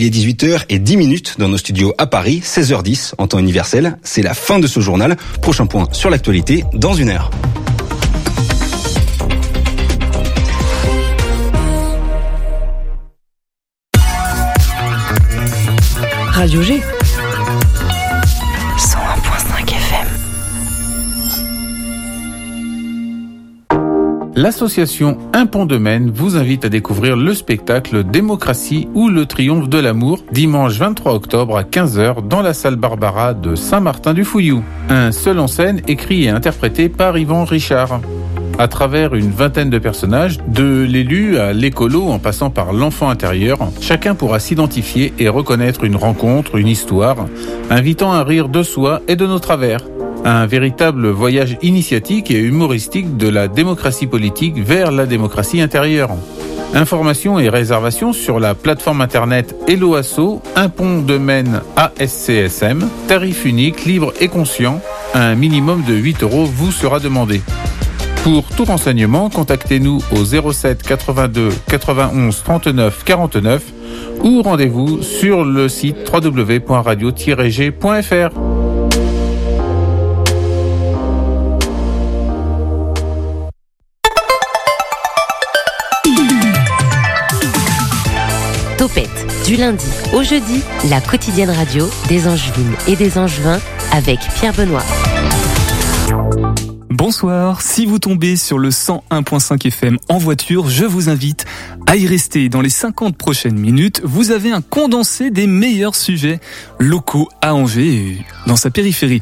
Il est 18h et 10 minutes dans nos studios à Paris, 16h10 en temps universel. C'est la fin de ce journal. Prochain point sur l'actualité dans une heure. Radio G. L'association Un Pont de Maine vous invite à découvrir le spectacle Démocratie ou le triomphe de l'amour dimanche 23 octobre à 15h dans la salle Barbara de Saint-Martin-du-Fouillou. Un seul en scène écrit et interprété par Yvan Richard. À travers une vingtaine de personnages, de l'élu à l'écolo en passant par l'enfant intérieur, chacun pourra s'identifier et reconnaître une rencontre, une histoire, invitant à rire de soi et de nos travers un véritable voyage initiatique et humoristique de la démocratie politique vers la démocratie intérieure. Informations et réservations sur la plateforme internet Eloasso, un pont de Maine ASCSM, tarif unique, libre et conscient, un minimum de 8 euros vous sera demandé. Pour tout renseignement, contactez-nous au 07 82 91 39 49 ou rendez-vous sur le site www.radio-g.fr. Du lundi au jeudi, la quotidienne radio des Angevines et des Angevins avec Pierre Benoît. Bonsoir, si vous tombez sur le 101.5 FM en voiture, je vous invite à y rester. Dans les 50 prochaines minutes, vous avez un condensé des meilleurs sujets locaux à Angers et dans sa périphérie.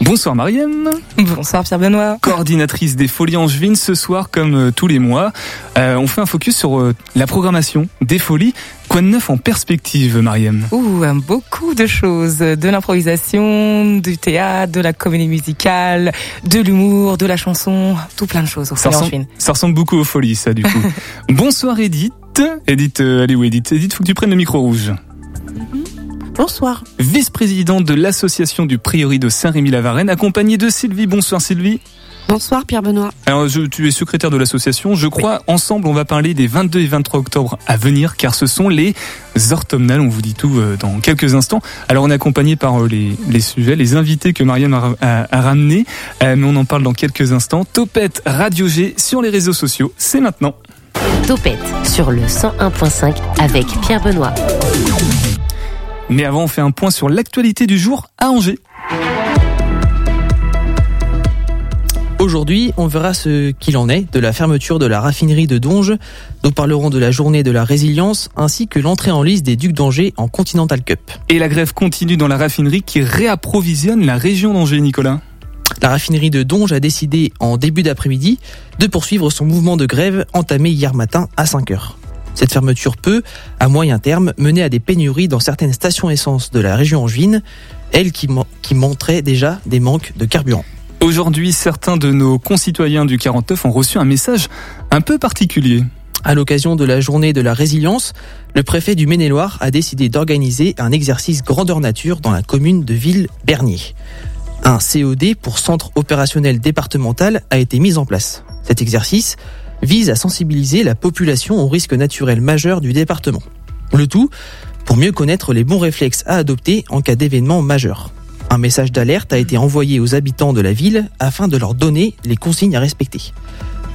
Bonsoir Mariam. Bonsoir Pierre Benoît. Coordinatrice des Folies Angevines ce soir comme euh, tous les mois. Euh, on fait un focus sur euh, la programmation des Folies. Quoi de neuf en perspective Mariam Ouh, beaucoup de choses. De l'improvisation, du théâtre, de la comédie musicale, de l'humour, de la chanson, tout plein de choses ça ressemble, ça ressemble beaucoup aux Folies ça du coup. Bonsoir Edith. Edith, allez où Edith? Edith, faut que tu prennes le micro rouge. Bonsoir. Vice-présidente de l'association du Prieuré de Saint-Rémy-la-Varenne, accompagnée de Sylvie. Bonsoir Sylvie. Bonsoir Pierre Benoît. Alors tu es secrétaire de l'association. Je crois ensemble on va parler des 22 et 23 octobre à venir car ce sont les orthomnales. On vous dit tout euh, dans quelques instants. Alors on est accompagné par euh, les, sujets, les invités que Marianne a, a, ramenés. Euh, mais on en parle dans quelques instants. Topette Radio G sur les réseaux sociaux. C'est maintenant. Topette sur le 101.5 avec Pierre Benoît. Mais avant, on fait un point sur l'actualité du jour à Angers. Aujourd'hui, on verra ce qu'il en est de la fermeture de la raffinerie de Donge. Nous parlerons de la journée de la résilience ainsi que l'entrée en liste des Ducs d'Angers en Continental Cup. Et la grève continue dans la raffinerie qui réapprovisionne la région d'Angers, Nicolas. La raffinerie de Donge a décidé en début d'après-midi de poursuivre son mouvement de grève entamé hier matin à 5 heures. Cette fermeture peut, à moyen terme, mener à des pénuries dans certaines stations essence de la région angevine, elles qui, qui montraient déjà des manques de carburant. Aujourd'hui, certains de nos concitoyens du 49 ont reçu un message un peu particulier. À l'occasion de la journée de la résilience, le préfet du Maine-et-Loire a décidé d'organiser un exercice grandeur nature dans la commune de Ville-Bernier. Un COD pour Centre opérationnel départemental a été mis en place. Cet exercice vise à sensibiliser la population aux risques naturels majeurs du département. Le tout pour mieux connaître les bons réflexes à adopter en cas d'événement majeur. Un message d'alerte a été envoyé aux habitants de la ville afin de leur donner les consignes à respecter.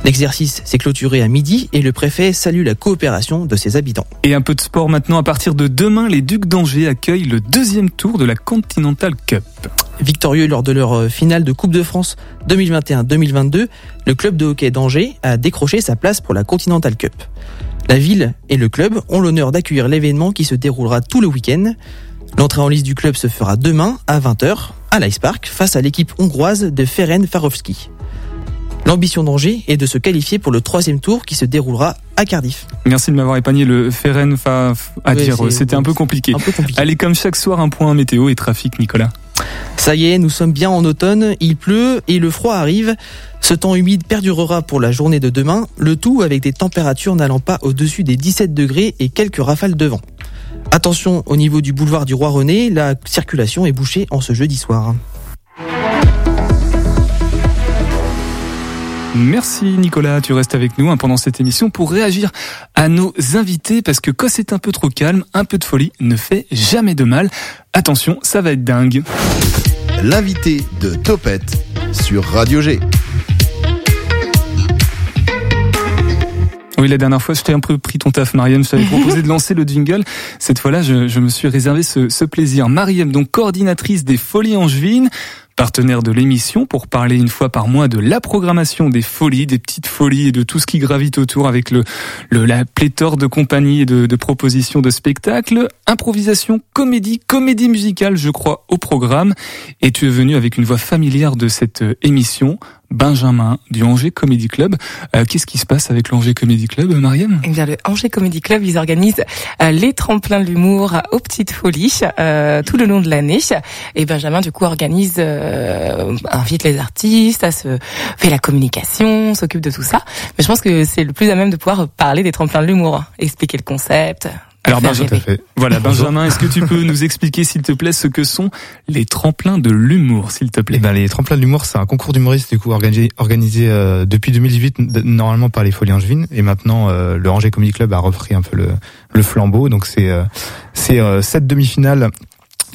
L'exercice s'est clôturé à midi et le préfet salue la coopération de ses habitants. Et un peu de sport maintenant. À partir de demain, les Ducs d'Angers accueillent le deuxième tour de la Continental Cup. Victorieux lors de leur euh, finale de Coupe de France 2021-2022, le club de hockey d'Angers a décroché sa place pour la Continental Cup. La ville et le club ont l'honneur d'accueillir l'événement qui se déroulera tout le week-end. L'entrée en liste du club se fera demain à 20h à l'Ice Park face à l'équipe hongroise de Ferenc Farovski. L'ambition d'Angers est de se qualifier pour le troisième tour qui se déroulera à Cardiff. Merci de m'avoir épargné le Ferenc à dire. C'était un peu compliqué. Un peu compliqué. Allez, comme chaque soir, un point météo et trafic, Nicolas. Ça y est, nous sommes bien en automne, il pleut et le froid arrive. Ce temps humide perdurera pour la journée de demain, le tout avec des températures n'allant pas au-dessus des 17 degrés et quelques rafales de vent. Attention au niveau du boulevard du Roi René, la circulation est bouchée en ce jeudi soir. Merci Nicolas, tu restes avec nous hein, pendant cette émission pour réagir à nos invités parce que quand c'est un peu trop calme, un peu de folie ne fait jamais de mal. Attention, ça va être dingue. L'invité de Topette sur Radio G. Oui, la dernière fois, je t'ai un peu pris ton taf, Mariam. Je t'avais proposé de lancer le jingle. Cette fois-là, je, je me suis réservé ce, ce plaisir. Mariam, donc coordinatrice des Folies Angevines, partenaire de l'émission pour parler une fois par mois de la programmation des folies, des petites folies et de tout ce qui gravite autour avec le, la pléthore de compagnies et de, de propositions de spectacles, improvisation, comédie, comédie musicale, je crois, au programme. Et tu es venu avec une voix familière de cette euh, émission, Benjamin du Angers Comedy Club. Euh, Qu'est-ce qui se passe avec l'Angers Comedy Club, Mariam Eh bien, le Angers Comedy Club, ils organisent euh, les tremplins de l'humour aux petites folies euh, tout le long de l'année. Et Benjamin, du coup, organise, euh, invite les artistes, à se fait la communication, s'occupe de tout ça. Mais je pense que c'est le plus à même de pouvoir parler des tremplins de l'humour, expliquer le concept. Alors Benjamin, voilà Benjamin, est-ce que tu peux nous expliquer s'il te plaît ce que sont les tremplins de l'humour, s'il te Eh plaît ben, les tremplins de l'humour, c'est un concours d'humoristes du coup organisé, organisé euh, depuis 2018 n- normalement par les Folies Angevines. Et maintenant euh, le Angers Comedy Club a repris un peu le, le flambeau. Donc c'est euh, c'est euh, sept demi-finales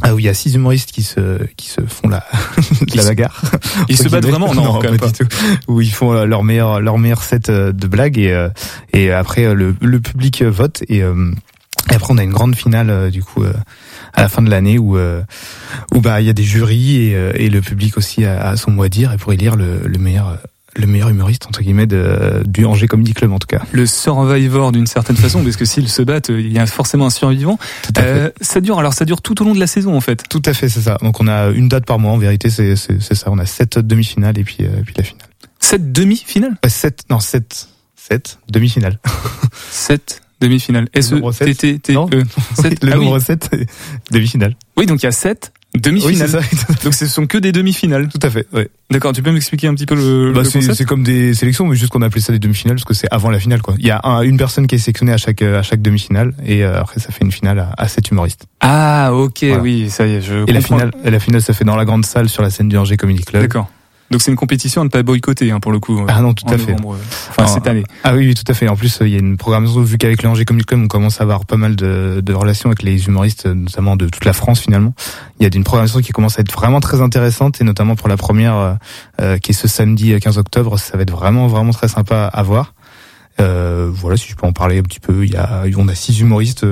ah, où il y a six humoristes qui se qui se font la la bagarre. Ils se battent vraiment? Non, quand même pas, du tout. Où ils font euh, leur meilleur leur meilleur set euh, de blagues. Et euh, et après euh, le le public euh, vote. Et euh, et après on a une grande finale euh, du coup euh, à la fin de l'année où euh, où bah il y a des jurys et, euh, et le public aussi a, a son mot à dire et pour élire le, le meilleur euh, le meilleur humoriste entre guillemets de, du Angers Comedy Club en tout cas. Le survivor d'une certaine façon, parce que s'ils se battent, il y a forcément un survivant. Euh, ça dure, alors ça dure tout au long de la saison en fait. Tout à fait, c'est ça. Donc on a une date par mois en vérité, c'est c'est c'est ça. On a sept demi-finales et puis euh, puis la finale. Cette demi-finale Euh, sept non sept sept demi-finales. Sept demi-finales. S Le nombre E T T Non. E. Sept- le ah oui. nombre sept demi-finales. Oui, donc il y a sept Oui, demi-finales. c'est ça. donc ce sont que des demi-finales. Tout à fait. Ouais. D'accord, tu peux m'expliquer un petit peu le, Bah, le c'est concept c'est comme des sélections, mais juste qu'on appelait ça des demi-finales parce que c'est avant la finale quoi. Il y a un- une personne qui est sélectionnée à chaque à chaque demi-finale et euh, après ça fait une finale à, à sept humoristes. Ah, ok, Voilà. oui, ça y est, je Et la comprends. finale, et la finale ça fait dans la grande salle sur la scène du Angers Comedy Club. D'accord. Donc c'est une compétition à ne pas boycotter hein, pour le coup. Ah non, tout à fait. novembre, Enfin, cette année. Ah oui, oui, tout à fait. En plus, euh, il y a une programmation, vu qu'avec le Angers Comedy Club, on commence à avoir pas mal de, de relations avec les humoristes, euh, notamment de toute la France finalement. Il y a une programmation qui commence à être vraiment très intéressante, et notamment pour la première, euh, euh, qui est ce samedi euh, 15 octobre, ça va être vraiment, vraiment très sympa à voir. Euh, voilà, si je peux en parler un petit peu, il y a, on a six humoristes,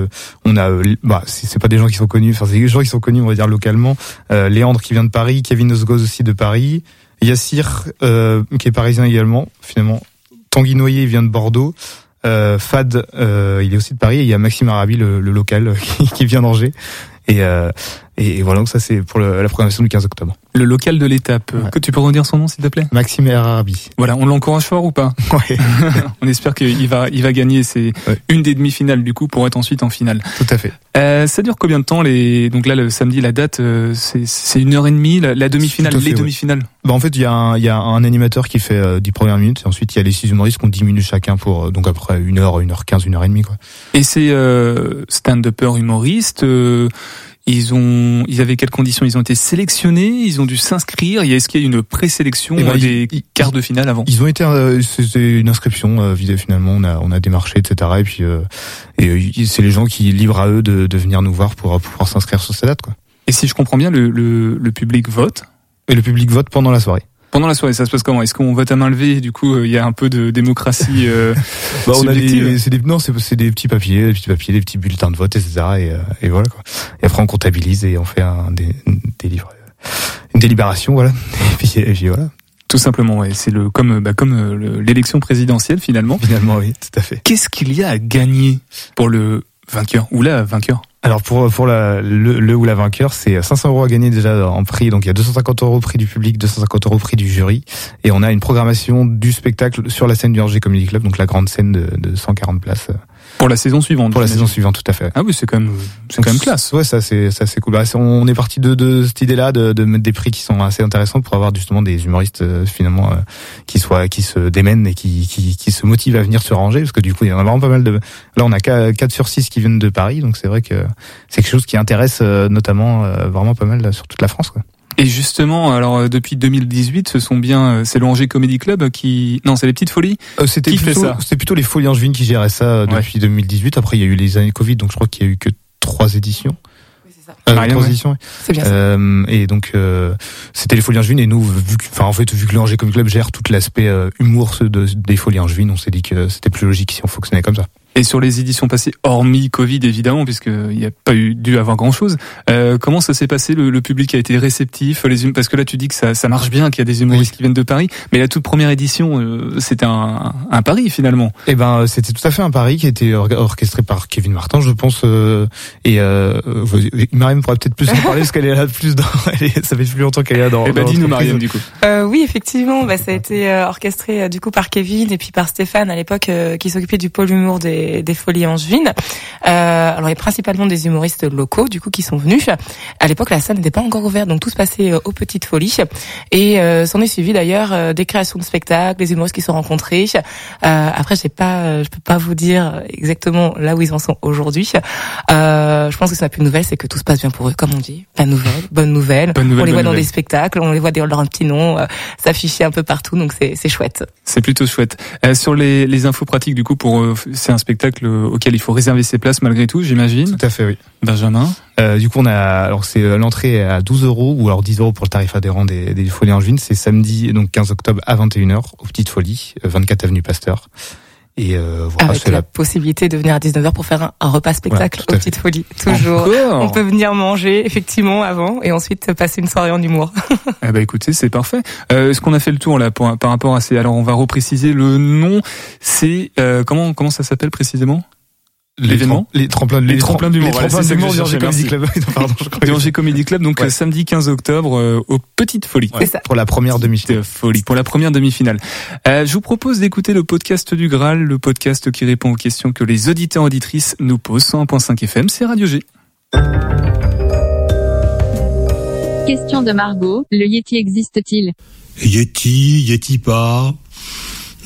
on a, bah, c'est c'est pas des gens qui sont connus, enfin c'est des gens qui sont connus, on va dire localement. Euh, Léandre qui vient de Paris, Kevin Osgoz aussi de Paris, Yassir euh, qui est parisien également, finalement. Tanguy Noyer il vient de Bordeaux. Euh, Fad, euh, il est aussi de Paris. Et il y a Maxime Arabi, le, local, qui, qui vient d'Angers. Et, euh, et, et voilà, donc ça c'est pour le- la programmation du 15 octobre. Le local de l'étape. euh, Ouais. Que tu peux redire son nom s'il te plaît? Maxime Arabi. Voilà, on l'encourage fort ou pas? Ouais, On espère qu'il va, il va gagner. C'est Ouais. une des demi-finales du coup pour être ensuite en finale. tout à fait. Euh, ça dure combien de temps les Donc là, le samedi, la date, euh, c'est c'est une heure et demie. La, la demi-finale, les ouais. demi-finales? Bah, en fait, il y, a un- il y a un animateur qui fait euh, 10 premières minutes. Et ensuite, il y a les six humoristes qui ont 10 minutes chacun pour, euh, donc après une heure, une heure quinze, une heure et demie, quoi. Et ces euh, stand-uppers humoristes, euh, ils ont, ils avaient quelles conditions? Ils ont été sélectionnés, ils ont dû s'inscrire. Est-ce qu'il y a une présélection Eh ben, euh, des ils- quarts de finale avant? Ils ont été, euh, c'était une inscription euh, finalement. On a, on a démarché, etc. Et puis, euh, et euh, c'est les gens qui livrent à eux de, de venir nous voir pour pouvoir s'inscrire sur ces dates, quoi. Et si je comprends bien, le, le, le public vote Et le public vote pendant la soirée. Pendant la soirée. Ça se passe comment? Est-ce qu'on vote à main levée Du coup, euh, il y a un peu de démocratie. euh, Bah, on a des, c'est des, non, c'est, c'est des petits papiers, des petits papiers, des petits bulletins de vote, etc. Et, euh, et voilà quoi. Et après on comptabilise et on fait un des, des livres, euh, une délibération, voilà. Et puis, et puis voilà. Tout simplement, ouais. C'est le comme bah, comme le- l'élection présidentielle finalement. Finalement, oui, tout à fait. Qu'est-ce qu'il y a à gagner pour le vainqueur ou la vainqueur? Alors pour pour la, le, le ou la vainqueur, c'est 500 euros à gagner déjà en prix. Donc il y a 250 euros prix du public, 250 euros prix du jury, et on a une programmation du spectacle sur la scène du Angers Comedy Club, donc la grande scène de, de 140 places pour la saison suivante pour la saison suivante, tout à fait. Ah oui, c'est quand même c'est quand même classe. Ouais, ça c'est ça c'est cool. Bah, on est parti de, de cette idée-là de, de mettre des prix qui sont assez intéressants pour avoir justement des humoristes euh, finalement euh, qui soient qui se démènent et qui, qui qui se motivent à venir se ranger parce que du coup il y en a vraiment pas mal de. Là on a 4 sur 6 qui viennent de Paris donc c'est vrai que c'est quelque chose qui intéresse euh, notamment euh, vraiment pas mal sur toute la France quoi. Et justement, alors euh, depuis 2018, ce sont bien, euh, c'est le Angers Comedy Club qui, non, c'est les Petites Folies. Euh, c'était Qui fait plutôt, ça c'était plutôt les Folies Angevines qui géraient ça euh, Ouais. depuis 2018. Après, il y a eu les années Covid, donc je crois qu'il y a eu que trois éditions. Euh, Mariam, trois ouais. C'est bien. Euh, et donc euh, c'était les Folies Angevines et nous vu que, enfin en fait vu que le Angers Comedy Club gère tout l'aspect euh, humour de, des Folies Angevines, on s'est dit que c'était plus logique si on fonctionnait comme ça. Et sur les éditions passées, hormis Covid évidemment, puisqu'il n'y a pas eu dû avoir grand chose, euh, comment ça s'est passé le, le public a été réceptif les hum- Parce que là tu dis que ça, ça marche bien, qu'il y a des humoristes qui viennent de Paris, mais la toute première édition, euh, c'était un, un pari finalement. Et ben euh, c'était tout à fait un pari qui a été orga- orchestré par Kevin Martin, je pense. euh, et euh, euh, Mariam pourrait peut-être plus en parler parce qu'elle est là plus dans. elle est- ça fait plus longtemps qu'elle est là dans. Eh ben dis-nous. Mariam du coup. Euh, oui, effectivement, bah, ça a été euh, orchestré euh, du coup par Kevin et puis par Stéphane à l'époque euh, qui s'occupait du pôle humour des, des Folies Angevines. Euh, alors, et principalement des humoristes locaux du coup qui sont venus. À l'époque, la salle n'était pas encore ouverte, donc tout se passait euh, aux Petites Folies. Et euh, s'en est suivi d'ailleurs euh, des créations de spectacles, des humoristes qui se sont rencontrés. Euh, après, j'ai pas, euh, je peux pas vous dire exactement là où ils en sont aujourd'hui. Euh, je pense que c'est la plus nouvelle, c'est que tout se passe bien pour eux, comme on dit. La nouvelle, bonne nouvelle. Bonne nouvelle, on les voit dans nouvelle. des spectacles, on les voit dire leur petit nom euh, s'afficher un peu partout, donc c'est chouette. C'est plutôt chouette. Sur les, les infos pratiques du coup, pour c'est un spectacle auquel il faut réserver ses places malgré tout, j'imagine. Tout à fait, oui. Benjamin. Euh, du coup, on a alors c'est euh, l'entrée à 12 euros ou alors 10 euros pour le tarif adhérent des, des Folies Angevines. C'est samedi donc 15 octobre à 21h aux Petites Folies, euh, 24 avenue Pasteur. Et euh, voilà, Avec la la possibilité de venir à 19h pour faire un, un repas spectacle Voilà, aux petites folies. Toujours. Encore On peut venir manger effectivement avant et ensuite passer une soirée en humour. Eh ben écoutez, c'est parfait. Euh, Est-ce qu'on a fait le tour là pour- par rapport à ces Alors on va repréciser le nom. C'est euh, comment comment ça s'appelle précisément? L'événement les tremplins, Les tremplins d'humour, les voilà, tremplins du cherchais, Comedy Club. Non, pardon, je Du Comedy Club, donc Ouais. euh, samedi 15 octobre euh, aux Petites Folies. Ouais, Pour la première demi-finale. de folie pour la première demi-finale. Euh, je vous propose d'écouter le podcast du Graal, le podcast qui répond aux questions que les auditeurs auditrices nous posent. 101.5 FM, c'est Radio G. Question de Margot, le Yeti existe-t-il? Yeti, Yeti pas.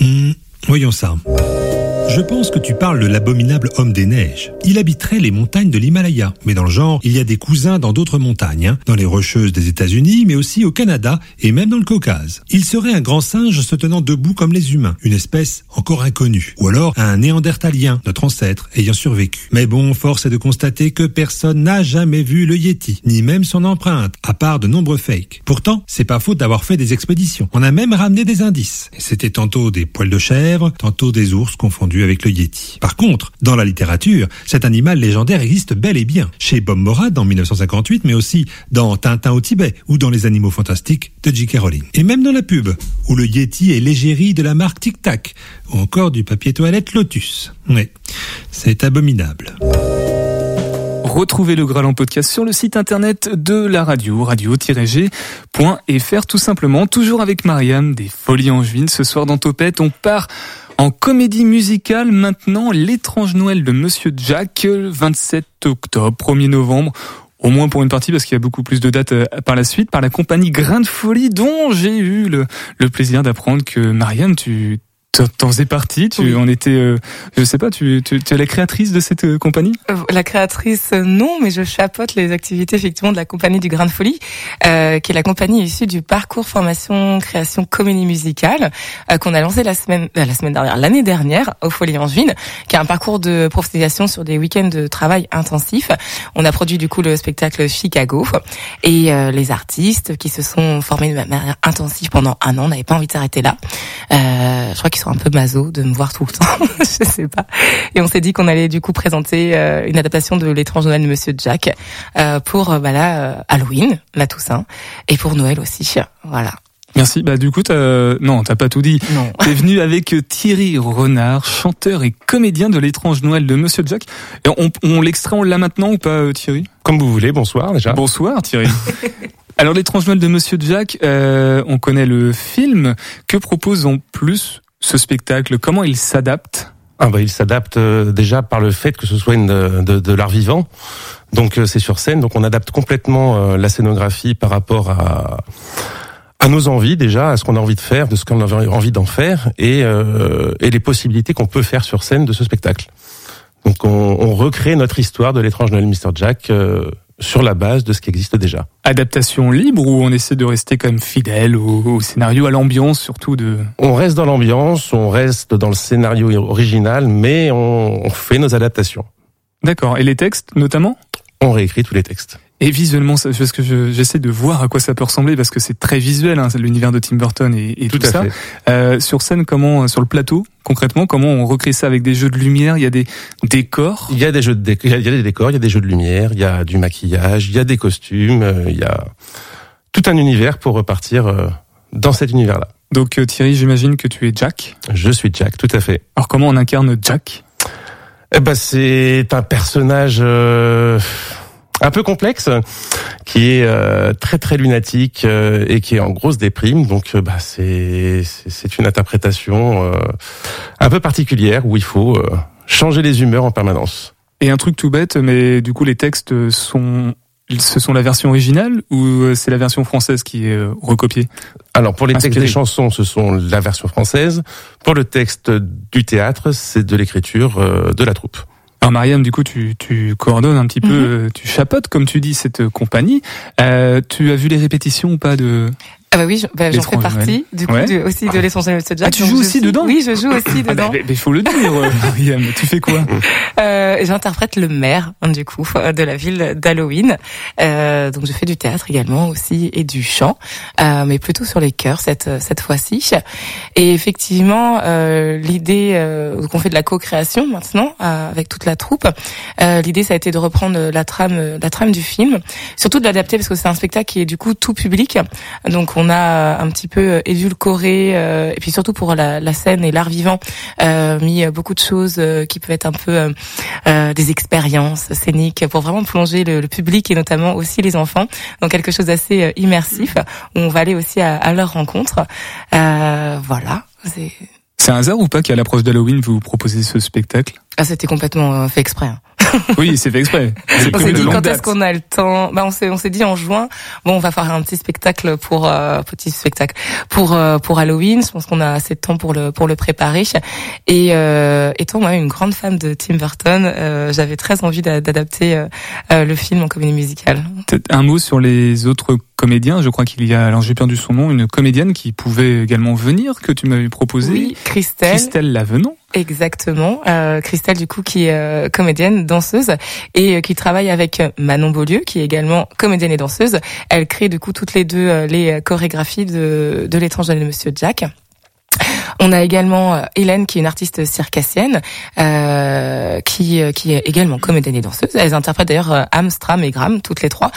Hmm, voyons ça. Je pense que tu parles de l'abominable homme des neiges. Il habiterait les montagnes de l'Himalaya, mais dans le genre, il y a des cousins dans d'autres montagnes, hein, dans les rocheuses des États-Unis, mais aussi au Canada et même dans le Caucase. Il serait un grand singe se tenant debout comme les humains, une espèce encore inconnue, ou alors un néandertalien, notre ancêtre, ayant survécu. Mais bon, force est de constater que personne n'a jamais vu le Yeti, ni même son empreinte, à part de nombreux fakes. Pourtant, c'est pas faute d'avoir fait des expéditions. On a même ramené des indices. C'était tantôt des poils de chèvre, tantôt des ours confondus avec le Yeti. Par contre, dans la littérature, cet animal légendaire existe bel et bien. Chez Bob Morad en 1958, mais aussi dans Tintin au Tibet ou dans Les Animaux Fantastiques de J.K. Rowling. Et même dans la pub, où le Yeti est l'égérie de la marque Tic Tac, ou encore du papier toilette Lotus. Oui, c'est abominable. Retrouvez le Graal en podcast sur le site internet de la radio, radio-g.fr tout simplement. Toujours avec Mariam des Folies Angevines. Ce soir dans Topette, on part en comédie musicale maintenant. L'étrange Noël de Monsieur Jack, le 27 octobre, 1er novembre. Au moins pour une partie, parce qu'il y a beaucoup plus de dates euh, par la suite, par la compagnie Grain de Folie, dont j'ai eu le, le plaisir d'apprendre que Mariam, tu t'en- faisais partie, tu Oui. en étais, euh, je sais pas, tu, tu, tu es la créatrice de cette euh, compagnie? Euh, La créatrice, euh, non, mais je chapeaute les activités effectivement de la compagnie du Grain de Folie, euh, qui est la compagnie issue du parcours formation création comédie musicale euh, qu'on a lancé la semaine, la semaine dernière, l'année dernière au Folie Angevine, qui est un parcours de professionnalisation sur des week-ends de travail intensif. On a produit du coup le spectacle Chicago et euh, les artistes qui se sont formés de manière intensive pendant un an n'avaient pas envie de s'arrêter là. Euh, je crois qu'ils sont un peu maso de me voir tout le temps, je sais pas. Et on s'est dit qu'on allait du coup présenter euh, une adaptation de l'étrange Noël de Monsieur Jack euh, pour euh, bah là euh, Halloween, la Toussaint, et pour Noël aussi. Voilà. Merci. Bah du coup, t'as... non, t'as pas tout dit. Non. T'es venu avec Thierry Renard, chanteur et comédien de l'étrange Noël de Monsieur Jack. Et on, on l'extrait, on l'a maintenant ou pas, Thierry? Comme vous voulez, bonsoir déjà. Bonsoir, Thierry. Alors l'étrange Noël de Monsieur Jack, euh, on connaît le film. Que propose en plus ce spectacle Comment il s'adapte? Ah bah, il s'adapte euh, déjà par le fait que ce soit une, de, de, de l'art vivant. Donc euh, c'est sur scène, donc on adapte complètement euh, la scénographie par rapport à à nos envies déjà, à ce qu'on a envie de faire, de ce qu'on a envie d'en faire, et, euh, et les possibilités qu'on peut faire sur scène de ce spectacle. Donc on, on recrée notre histoire de l'étrange Noël Mr Jack euh, sur la base de ce qui existe déjà. Adaptation libre ou on essaie de rester quand même fidèle au, au scénario, à l'ambiance surtout de... On reste dans l'ambiance, on reste dans le scénario original, mais on, on fait nos adaptations. D'accord. Et les textes notamment? On réécrit tous les textes. Et visuellement, parce que je- j'essaie de voir à quoi ça peut ressembler, parce que c'est très visuel, hein, c'est l'univers de Tim Burton et, et tout, ça. Euh, sur scène, comment, sur le plateau, concrètement, comment on recrée ça avec des jeux de lumière? Il y a des décors? Il y a des jeux de il y a des décors, il y a des jeux de lumière, il y a du maquillage, il y a des costumes, euh, il y a tout un univers pour repartir euh, dans cet univers-là. Donc euh, Thierry, j'imagine que tu es Jack. Je suis Jack, tout à fait. Alors comment on incarne Jack? Eh ben, c'est un personnage euh, un peu complexe, qui est euh, très très lunatique euh, et qui est en grosse déprime. Donc, euh, bah, c'est c'est une interprétation euh, un peu particulière où il faut euh, changer les humeurs en permanence. Et un truc tout bête, mais du coup les textes sont, ce sont la version originale ou c'est la version française qui est recopiée? Alors pour les textes des chansons, ce sont la version française. Pour le texte du théâtre, c'est de l'écriture de la troupe. Alors Mariam, du coup, tu, tu coordonnes un petit peu, Mhm. euh, tu chapotes, comme tu dis, cette compagnie. Euh, tu as vu les répétitions ou pas de Ah bah oui, bah, j'en fais partie, du coup, Ouais. du- aussi de l'étranger Monsieur Jack. Ah, tu joues aussi suis- dedans Oui, je joue aussi Ah, dedans. mais il faut le dire, euh, Mariam. Tu fais quoi Euh, J'interprète le maire, hein, du coup, de la ville d'Halloween. Euh, donc, je fais du théâtre également aussi et du chant, euh, mais plutôt sur les chœurs cette cette fois-ci. Et effectivement, euh, l'idée, euh, donc on fait de la co-création maintenant euh, avec toute la troupe. Euh, l'idée, ça a été de reprendre la trame, la trame du film, surtout de l'adapter parce que c'est un spectacle qui est du coup tout public. Donc, on a un petit peu édulcoré euh, et puis surtout pour la, la scène et l'art vivant, euh, mis beaucoup de choses euh, qui peuvent être un peu euh, euh, des expériences scéniques pour vraiment plonger le, le public et notamment aussi les enfants dans quelque chose d'assez euh, immersif où on va aller aussi à, à leur rencontre. Euh, voilà. C'est un hasard ou pas qu'à l'approche d'Halloween, vous proposez ce spectacle? Ah, c'était complètement euh, fait exprès. hein. Oui, c'est fait exprès. On s'est dit quand est-ce qu'on a le temps. Bah on s'est on s'est dit en juin. Bon, on va faire un petit spectacle pour euh, petit spectacle pour euh, pour Halloween. Je pense qu'on a assez de temps pour le pour le préparer. Et euh, étant moi une grande fan de Tim Burton, euh, j'avais très envie d'a- d'adapter euh, euh, le film en comédie musicale. Peut-être un mot sur les autres comédiens. Je crois qu'il y a, alors j'ai perdu son nom, une comédienne qui pouvait également venir, que tu m'avais proposé. Oui, Christelle. Christelle Lavenant. Exactement, euh, Christelle du coup qui est euh, comédienne, danseuse et euh, qui travaille avec euh, Manon Beaulieu qui est également comédienne et danseuse. Elle crée du coup toutes les deux euh, les euh, chorégraphies de, de l'étranger de Monsieur Jack. On a également euh, Hélène qui est une artiste circassienne euh, qui euh, qui est également comédienne et danseuse. Elles interprètent d'ailleurs euh, Am, Stram et Gram toutes les trois.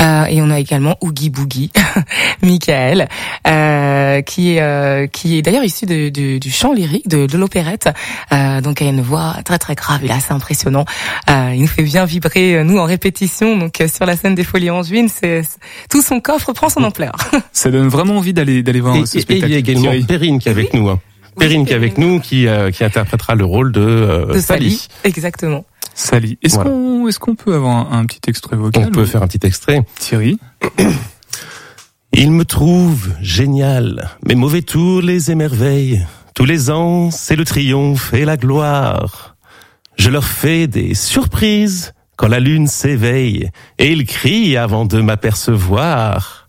Euh, et on a également Oogie Boogie, Michael, euh, qui est euh, qui est d'ailleurs issu de- de- du chant lyrique de, de l'opérette. Euh, donc il a une voix très très grave, il est assez impressionnant. Euh, il nous fait bien vibrer nous en répétition. Donc sur la scène des Folies Angevines, c'est c'est- tout son coffre prend son ampleur. Ça donne vraiment envie d'aller d'aller voir Et, ce et- et spectacle. il y a également. Perrine qui est avec nous. Hein. Perrine qui est avec nous, qui, euh, qui interprétera le rôle de, euh, de Sally. Sally, exactement. Sally. Est-ce Voilà. qu'on est-ce qu'on peut avoir un, un petit extrait vocal On peut faire un petit extrait. Thierry. Il me trouve génial, mes mauvais tours les émerveillent. Tous les ans, c'est le triomphe et la gloire. Je leur fais des surprises quand la lune s'éveille et ils crient avant de m'apercevoir.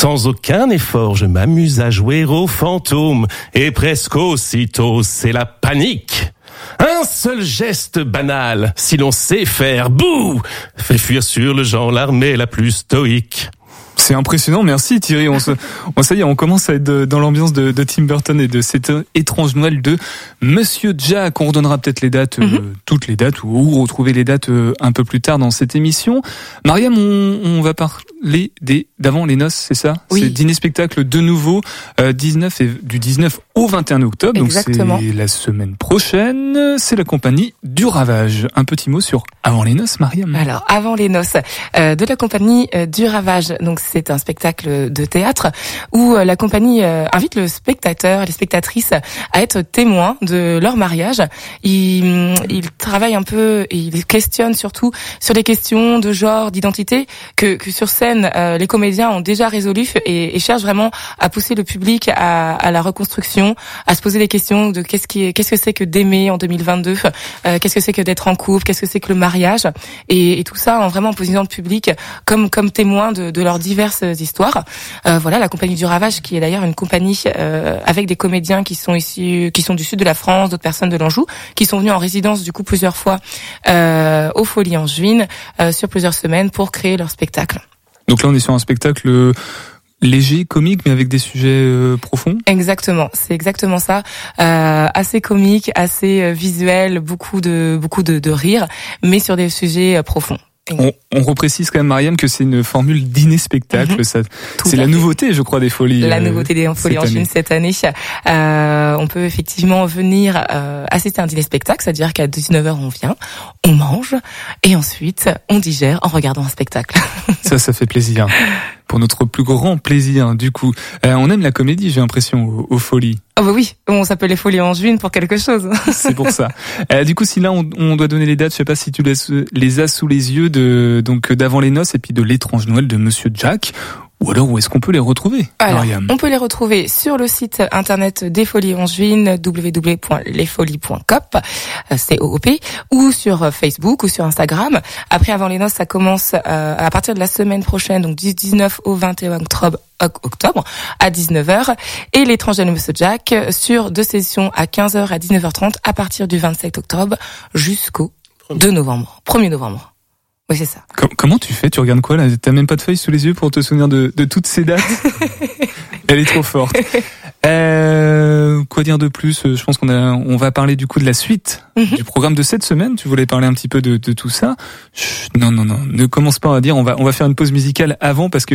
Sans aucun effort, je m'amuse à jouer aux fantômes et presque aussitôt, c'est la panique. Un seul geste banal, si l'on sait faire, bouh, fait fuir sur le genre l'armée la plus stoïque. C'est impressionnant, merci Thierry. On, se, on, ça y est, on commence à être dans l'ambiance de, de Tim Burton et de cet euh, étrange Noël de Monsieur Jack. On redonnera peut-être les dates, euh, Mhm. toutes les dates, ou, ou retrouver les dates euh, un peu plus tard dans cette émission. Mariam, on, on va parler des d'avant les noces, c'est ça Oui. C'est dîner spectacle de nouveau, euh, 19 et, du 19 au 21 octobre. Exactement. Donc c'est la semaine prochaine. C'est la compagnie du Ravage. Un petit mot sur avant les noces, Mariam. Alors, avant les noces, euh, de la compagnie euh, du Ravage. Donc, c'est un spectacle de théâtre où euh, la compagnie euh, invite le spectateur et les spectatrices à être témoins de leur mariage. Ils, ils travaillent un peu et ils questionnent surtout sur les questions de genre, d'identité que, que sur scène, euh, les comédiens comédiens ont déjà résolu et, cherchent vraiment à pousser le public à, la reconstruction, à se poser des questions de qu'est-ce qui, qu'est-ce que c'est que d'aimer en 2022, euh, qu'est-ce que c'est que d'être en couple, qu'est-ce que c'est que le mariage, et, tout ça en vraiment posant le public comme comme témoin de, leurs diverses histoires. Euh, voilà, la compagnie du Ravage, qui est d'ailleurs une compagnie euh, avec des comédiens qui sont ici, qui sont du sud de la France, d'autres personnes de l'Anjou, qui sont venus en résidence du coup plusieurs fois euh, aux Folies Angevines euh, sur plusieurs semaines pour créer leur spectacle. Donc là, on est sur un spectacle léger, comique, mais avec des sujets euh, profonds. Exactement, c'est exactement ça. Euh, assez comique, assez euh, visuel, beaucoup de beaucoup de, de rire, mais sur des sujets euh, profonds. On, on reprécise quand même, Mariam, que c'est une formule dîner-spectacle. Mhm. C'est la nouveauté, je crois, des folies. La nouveauté des folies en Chine cette année. Euh, on peut effectivement venir euh, assister à un dîner-spectacle, c'est-à-dire qu'à 19h, on vient, on mange, et ensuite, on digère en regardant un spectacle. Ça, ça fait plaisir. Pour notre plus grand plaisir, du coup. Euh, on aime la comédie, j'ai l'impression, aux, aux folies. Ah bah oui, on s'appelle les Folies en juin pour quelque chose. C'est pour ça. Euh, du coup, si là on, on, doit donner les dates, je sais pas si tu les, les as sous les yeux de donc d'avant les noces et puis de l'étrange Noël de Monsieur Jack. Ou alors où est-ce qu'on peut les retrouver alors, On peut les retrouver sur le site internet des Folies Angevines, www.lesfolies.cop, euh, c'est OOP, ou sur Facebook ou sur Instagram. Après, avant les noces, ça commence euh, à partir de la semaine prochaine, donc du 19 au 21 octobre octobre à 19h et l'étrange de Monsieur Jack sur deux sessions à 15h à 19h30 à partir du 27 octobre jusqu'au 2 novembre, 1er novembre. Oui, c'est ça. comment tu fais? Tu regardes quoi là? T'as même pas de feuille sous les yeux pour te souvenir de, de toutes ces dates? Elle est trop forte. Euh, quoi dire de plus? Je pense qu'on a, on va parler du coup de la suite Mhm. du programme de cette semaine. Tu voulais parler un petit peu de, de tout ça? Chut, Non, non, non. Ne commence pas à dire. On va, on va faire une pause musicale avant parce que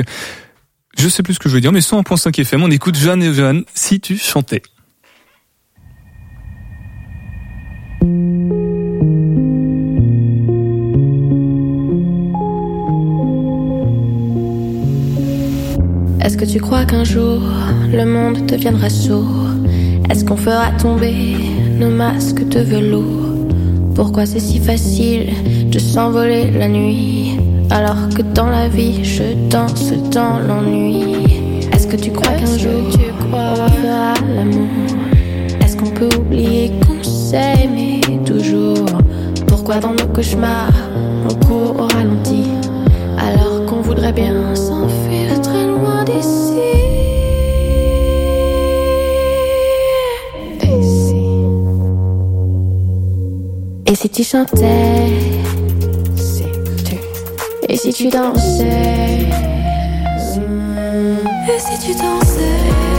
je sais plus ce que je veux dire, mais 101.5 FM. On écoute Jeanne et Jeanne. Si tu chantais. Est-ce que tu crois qu'un jour le monde deviendra sourd? Est-ce qu'on fera tomber nos masques de velours? Pourquoi c'est si facile de s'envoler la nuit Alors que dans la vie je danse dans l'ennui? Est-ce que tu crois qu'un jour tu crois on fera l'amour? Est-ce qu'on peut oublier qu'on s'aimait toujours? Pourquoi dans nos cauchemars on court au ralenti Alors qu'on voudrait bien s'enfuir Et si tu chantais tu Et si tu dansais Et si tu dansais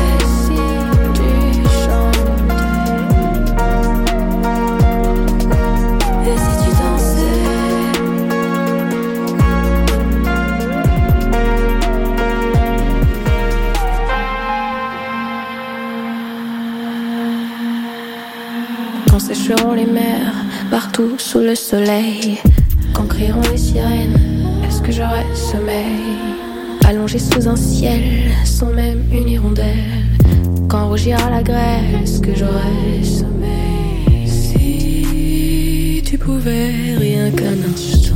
Les mers partout sous le soleil. Quand crieront les sirènes Est-ce que j'aurai sommeil? Allongé sous un ciel sans même une hirondelle. Quand rougira la grêle Est-ce que j'aurai sommeil. Si tu pouvais rien qu'un instant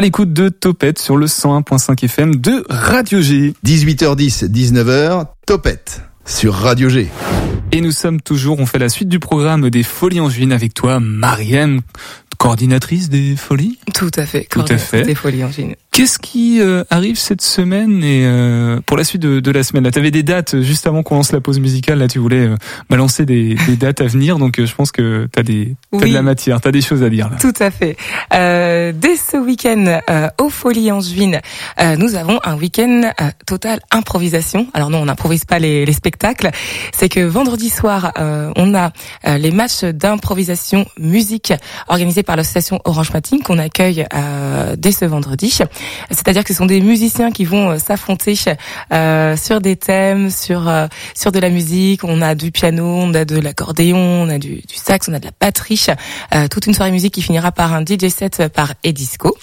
À l'écoute de Topette sur le 101.5 FM de Radio G. 18h10, 19h, Topette sur Radio G. Et nous sommes toujours, on fait la suite du programme des Folies en Juin avec toi, Marianne, coordinatrice des Folies? Tout à fait, Tout à fait. des Folies en Juin. Qu'est-ce qui euh, arrive cette semaine et euh, pour la suite de, de la semaine? Là, t'avais des dates euh, juste avant qu'on lance la pause musicale. Là, tu voulais euh, balancer des, des dates à venir, donc euh, je pense que t'as des t'as Oui. de la matière, t'as des choses à dire là. Tout à fait. Euh, dès ce week-end euh, aux Folies en Juin, euh, nous avons un week-end euh, total improvisation. Alors non, on n'improvise pas les, les spectacles. C'est que vendredi soir, euh, on a euh, les matchs d'improvisation musique organisés par l'association Orange Matin qu'on accueille euh, dès ce vendredi. C'est-à-dire que ce sont des musiciens qui vont euh, s'affronter euh, sur des thèmes, sur euh, sur de la musique. On a du piano, on a de l'accordéon, on a du, du sax, on a de la batterie. Toute une soirée musique qui finira par un DJ set par Edisco.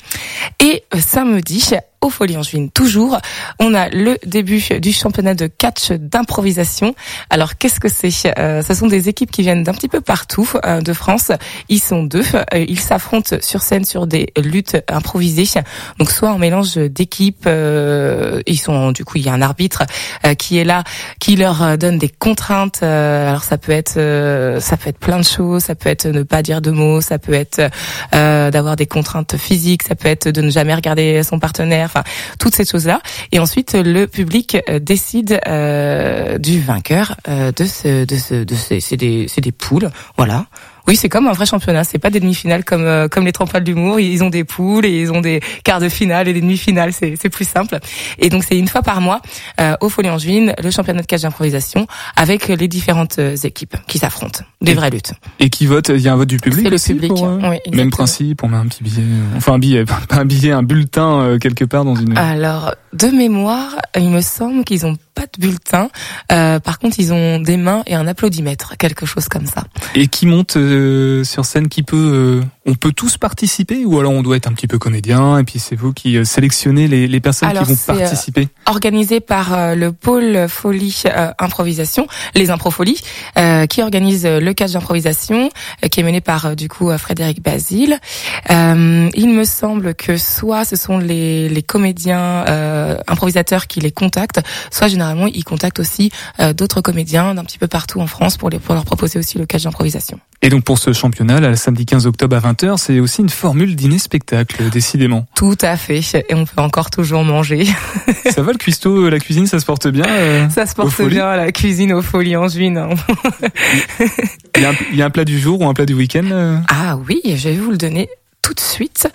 Et samedi, au Folie en Juin, toujours, on a le début du championnat de catch d'improvisation. Alors qu'est-ce que c'est? Euh, Ce sont des équipes qui viennent d'un petit peu partout euh, de France. Ils sont deux. Euh, ils s'affrontent sur scène sur des luttes improvisées. Donc soit en mélange d'équipes. euh, ils sont du coup il y a un arbitre euh, qui est là, qui leur donne des contraintes. Euh, alors ça peut être ça peut être plein de choses. Ça peut être ne pas dire de mots. Ça peut être d'avoir des contraintes physiques. Ça peut être de ne jamais regarder son partenaire. Enfin toutes ces choses là. Et ensuite le public euh, décide euh, du vainqueur euh, de ce de ce de ces c'est c'est des poules. Voilà. Oui, c'est comme un vrai championnat. C'est pas des demi-finales comme euh, comme les tremplins d'humour. Ils ont des poules et ils ont des quarts de finale et des demi-finales. C'est c'est plus simple. Et donc c'est une fois par mois euh, au Folie en Juin, le championnat de catch d'improvisation avec les différentes euh, équipes qui s'affrontent. Des vraies luttes. Et qui vote Il y a un vote du public C'est le public, pour, euh, oui, Même principe, on met un petit billet, euh, enfin un billet, pas un billet, un bulletin euh, quelque part dans une. Alors, de mémoire, il me semble qu'ils ont pas de bulletin. Euh, par contre, ils ont des mains et un applaudimètre, quelque chose comme ça. Et qui monte euh, sur scène, qui peut, euh, on peut tous participer ou alors on doit être un petit peu comédien et puis c'est vous qui euh, sélectionnez les, les personnes Alors, qui vont euh, participer? Organisé par euh, le pôle folie improvisation, les improfolies, qui organise le catch d'improvisation, qui est mené par du coup Frédéric Basile. Il me semble que soit ce sont les, les comédiens improvisateurs qui les contactent, soit généralement ils contactent aussi euh, d'autres comédiens d'un petit peu partout en France pour les pour leur proposer aussi le catch d'improvisation. Et donc pour ce championnat, là, le samedi 15 octobre à 20h, c'est aussi une formule dîner-spectacle, décidément. Tout à fait, et on peut encore toujours manger. ça va le cuistot, euh, la cuisine, ça se porte bien euh, Ça se porte bien la cuisine aux folies en juin. hein. il y, a un, il y a un plat du jour ou un plat du week-end euh? Ah oui, je vais vous le donner tout de suite.